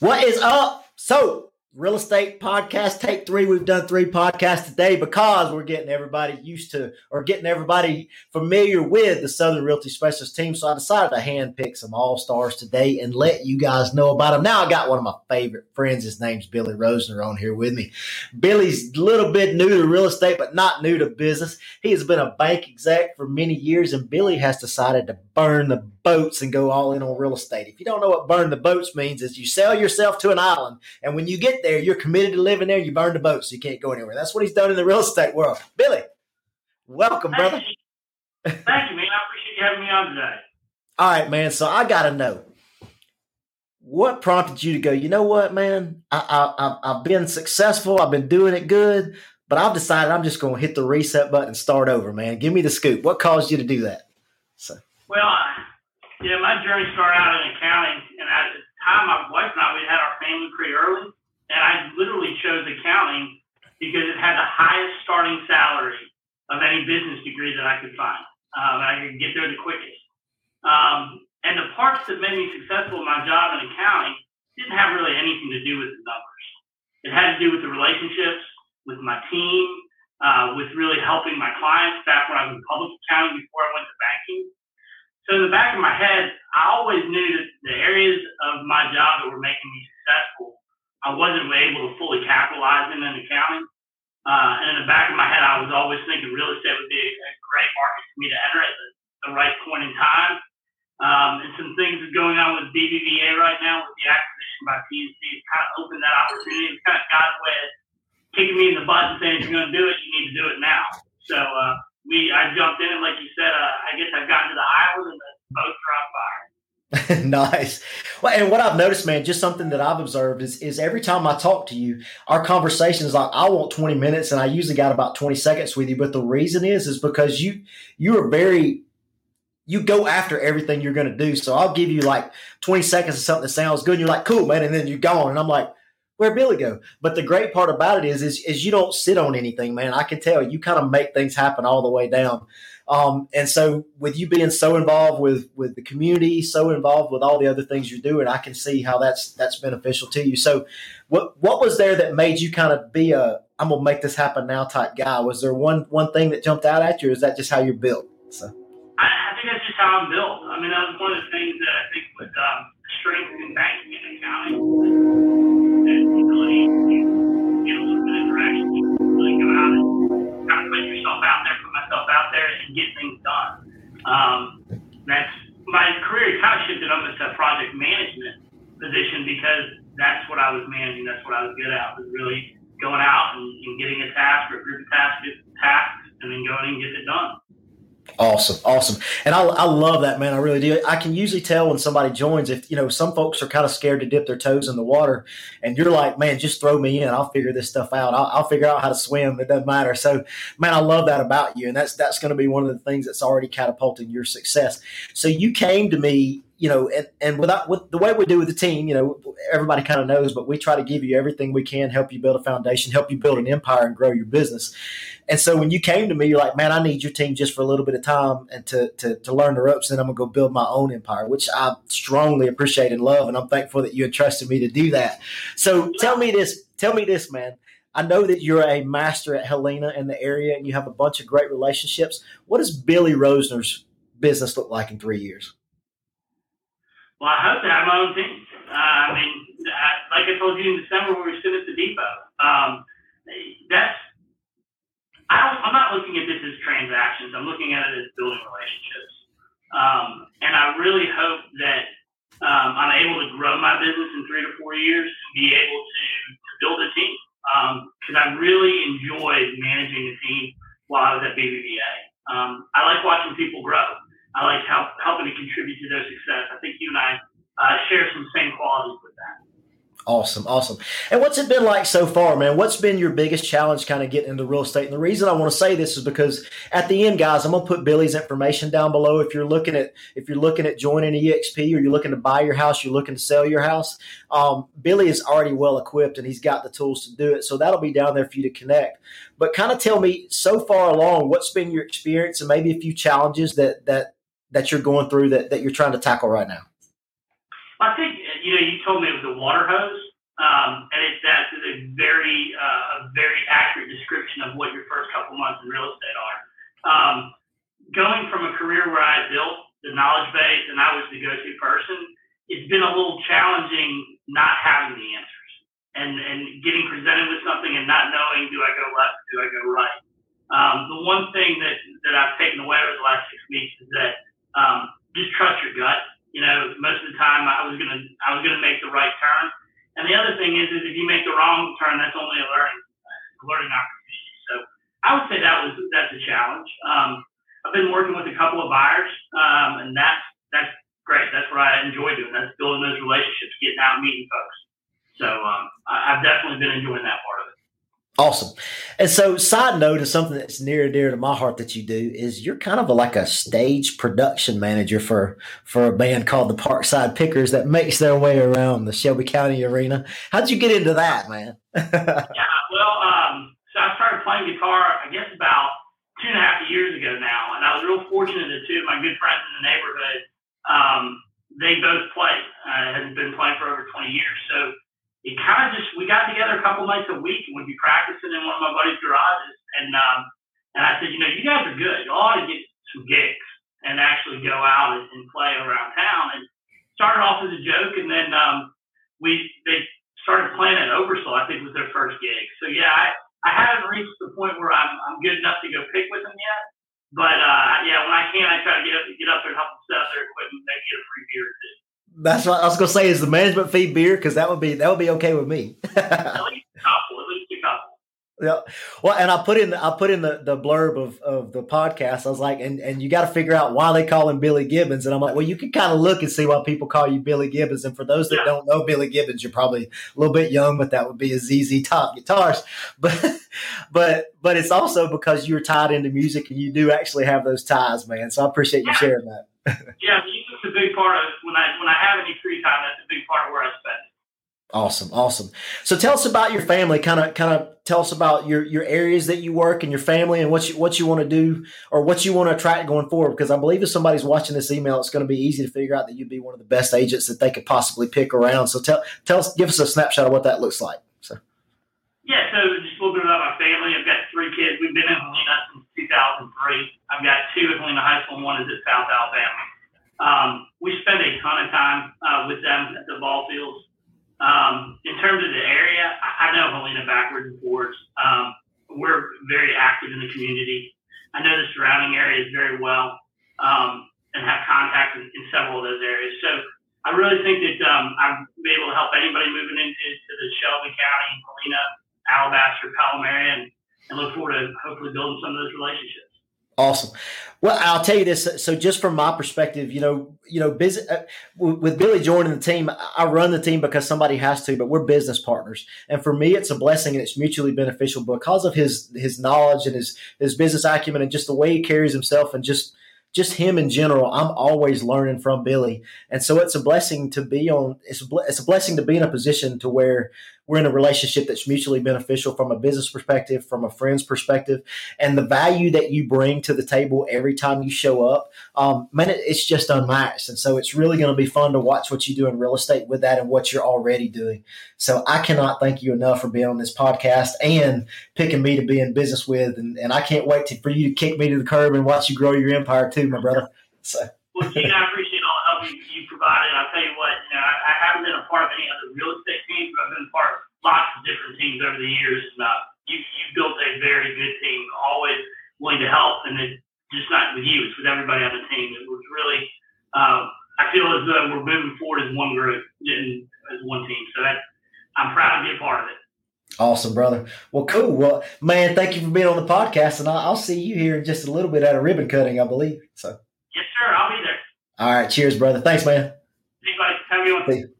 What is up? So, real estate podcast take three. We've done three podcasts today because we're getting everybody used to or getting everybody familiar with the southern realty specialist team. So i decided to handpick some all-stars today and let you guys know about them now i got one of my favorite friends. His name's billy Rosener on here with me. Billy's a little bit new to real estate but not new to business. He has been a bank exec for many years and billy has decided to burn the boats and go all in on real estate if you don't know what burn the boats means is you sell yourself to an island and when you get there you're committed to living there, you burn the boats, so you can't go anywhere. That's what he's done in the real estate world. Billy, welcome, Thank brother. You. Thank you, man. I appreciate you having me on today. All right, man. So I got to know what prompted you to go, you know what, man? I, I, I've been successful, I've been doing it good, but I've decided I'm just going to hit the reset button and start over, man. Give me the scoop. What caused you to do that? Well, yeah, my journey started out in accounting, and at the time, my wife and I we had our family pretty early, and I literally chose accounting because it had the highest starting salary of any business degree that I could find. Um, I could get there the quickest. Um, and the parts that made me successful in my job in accounting didn't have really anything to do with the numbers. It had to do with the relationships with my team, uh, with really helping my clients back when I was in public accounting before I went to banking. So in the back of my head, I always knew that the areas of my job that were making me successful I wasn't able to fully capitalize in an accounting. Uh, and in the back of my head, I was always thinking real estate would be a great market for me to enter at the, the right point in time. Um, and some things going on with BBVA right now with the acquisition by PNC. It's kind of opened that opportunity. It's kind of God's way kicking me in the butt and saying, you're going to do it now. So uh, we, I jumped in, and like you said, uh, I guess I've gotten to the island and the boats are on fire. nice. Well, and what I've noticed, man, just something that I've observed is is every time I talk to you, our conversation is like I want 20 minutes and I usually got about 20 seconds with you. But the reason is is because you you are very you go after everything you're gonna do. So I'll give you like 20 seconds of something that sounds good, and you're like, cool, man, and then you're gone. And I'm like, where Billy go? But the great part about it is, is, is you don't sit on anything, man. I can tell you kind of make things happen all the way down. Um, and so with you being so involved with with the community, so involved with all the other things you're doing, I can see how that's that's beneficial to you. So what what was there that made you kind of be a I'm gonna make this happen now type guy? Was there one one thing that jumped out at you, or is that just how you're built? So I, I think that's just how I'm built. I mean, that was one of the things that I think with um, strength in banking and accounting, out and kind of put yourself out there put myself out there and get things done. Um, that's my career kind of shifted over to project management position because that's what I was managing. That's what I was good at. Was really going out and, and getting a task or a group of tasks, tasks, and then going and get it done. Awesome, awesome, and I, I love that man. I really do. I can usually tell when somebody joins if you know some folks are kind of scared to dip their toes in the water, and you're like, man, just throw me in. I'll figure this stuff out. I'll, I'll figure out how to swim. It doesn't matter. So, man, I love that about you, and that's that's going to be one of the things that's already catapulting your success. So you came to me you know, and, and without uh, with the way we do with the team, you know, everybody kind of knows, but we try to give you everything we can, help you build a foundation, help you build an empire and grow your business. And so when you came to me, you're like, man, I need your team just for a little bit of time and to to, to learn the ropes, and I'm gonna go build my own empire, which I strongly appreciate and love, and I'm thankful that you entrusted me to do that. So tell me this, tell me this, man. I know that you're a master at Helena in the area and you have a bunch of great relationships. What does Billy Rosener's business look like in three years? Well, I hope to have my own team. Uh, I mean, I, like I told you in December when we were sitting at the depot, um, that's I don't, I'm not looking at this as transactions. I'm looking at it as building relationships. Um, and I really hope that um, I'm able to grow my business in three to four years and be able to, to build a team. Because um, I really enjoyed managing a team while I was at BBVA. Um, I like watching people grow. I like help, helping to contribute to their success. I think you and I uh, share some same qualities with that. Awesome, awesome. And what's it been like so far, man? What's been your biggest challenge kind of getting into real estate? And the reason I want to say this is because at the end, guys, I'm gonna put Billy's information down below. If you're looking at if you're looking at joining EXP or you're looking to buy your house, you're looking to sell your house, um, Billy is already well equipped and he's got the tools to do it. So that'll be down there for you to connect. But kind of tell me so far along, what's been your experience and maybe a few challenges that that that you're going through that, that you're trying to tackle right now? I think told me it was a water hose, um, and it, that's a very, uh, a very accurate description of what your first couple months in real estate are. Um, going from a career where I built the knowledge base and I was the go-to person, it's been a little challenging not having the answers and and getting presented with something and not knowing do I go left, do I go right. Um, the one thing that that I've taken away over the last six weeks is that um, just trust your gut. You know, most of the time I was gonna I was gonna make the right turn, and the other thing is is if you make the wrong turn, that's only a learning a learning opportunity. So I would say that was that's a challenge. Um, I've been working with a couple of buyers, um, and that's that's great. That's what I enjoy doing. That's building those relationships, getting out meeting folks. So um, I, I've definitely been enjoying that part of it. Awesome. And so, side note of something that's near and dear to my heart that you do is you're kind of a, like a stage production manager for for a band called the Parkside Pickers that makes their way around the Shelby County Arena. How'd you get into that, man? yeah, well, um, so I started playing guitar, I guess about two and a half years ago now, and I was real fortunate that two of my good friends in the neighborhood um, they both play. Uh, have been playing for over 20 years. So it kind of just we got together a couple nights a week and we'd be practicing in one of my buddy's garages. And um, and I said, you know, you guys are good. You ought to get some gigs and actually go out and, and play around town. And started off as a joke, and then um, we they started playing at Oversoul. I think was their first gig. So yeah, I, I haven't reached the point where I'm I'm good enough to go pick with them yet. But uh, yeah, when I can, I try to get up, get up there and help them set up their equipment, maybe get a free beer or two. That's what I was gonna say. Is the management fee beer? Because that would be that would be okay with me. at least a couple. At least a couple. Yeah. Well, and I put in I put in the, the blurb of, of the podcast. I was like, and, and you got to figure out why they call him Billy Gibbons. And I'm like, well, you can kind of look and see why people call you Billy Gibbons. And for those that yeah. don't know Billy Gibbons, you're probably a little bit young, but that would be a ZZ Top guitars. But but but it's also because you're tied into music and you do actually have those ties, man. So I appreciate you sharing that. yeah, music's a big part of when I when I have any free time. That's a big part of where I spend it. Awesome, awesome. So tell us about your family. Kind of, kind of tell us about your your areas that you work and your family and what you what you want to do or what you want to attract going forward. Because I believe if somebody's watching this email, it's going to be easy to figure out that you'd be one of the best agents that they could possibly pick around. So tell tell us, give us a snapshot of what that looks like. So. Yeah, so just a little bit about my family. I've got three kids. We've been in Helena since 2003. I've got two at Helena High School and one is at South Alabama. Um, we spend a ton of time uh, with them at the ball fields. Um, in terms of the area, I know Helena backwards and forwards. Um, we're very active in the community. I know the surrounding areas very well um, and have contacts in, in, several of those areas. So I really think that um, I'll be able to help anybody moving into the Shelby County, Helena, Alabaster, Pelham and, and look forward to hopefully building some of those relationships. Awesome. Well, I'll tell you this. So, just from my perspective, you know, you know, business, uh, with Billy joining the team, I run the team because somebody has to, but we're business partners, and for me, it's a blessing and it's mutually beneficial because of his his knowledge and his his business acumen and just the way he carries himself and just just him in general. I'm always learning from Billy, and so it's a blessing to be on. It's a, it's a blessing to be in a position to where we're in a relationship that's mutually beneficial from a business perspective, from a friend's perspective, and the value that you bring to the table every time you show up, um, man, it, it's just unmatched. And so it's really going to be fun to watch what you do in real estate with that and what you're already doing. So I cannot thank you enough for being on this podcast and picking me to be in business with, and, and I can't wait to, for you to kick me to the curb and watch you grow your empire too, my brother. So. Well, Gene, I appreciate all the help you, you provided. I'll tell you what, you know, I, I haven't been a part of any other real estate teams over the years. And uh, you, you built a very good team, always willing to help, and it, just not with you, it's with everybody on the team. It was really, uh, I feel as though we're moving forward as one group and as one team. So that I'm proud to be a part of it. Awesome, brother. Well, cool. Well, man, thank you for being on the podcast, and I'll, I'll see you here in just a little bit at a ribbon cutting, I believe. So. Yes, sir. I'll be there. All right. Cheers, brother. Thanks, man. Thanks, buddy. Have a good one.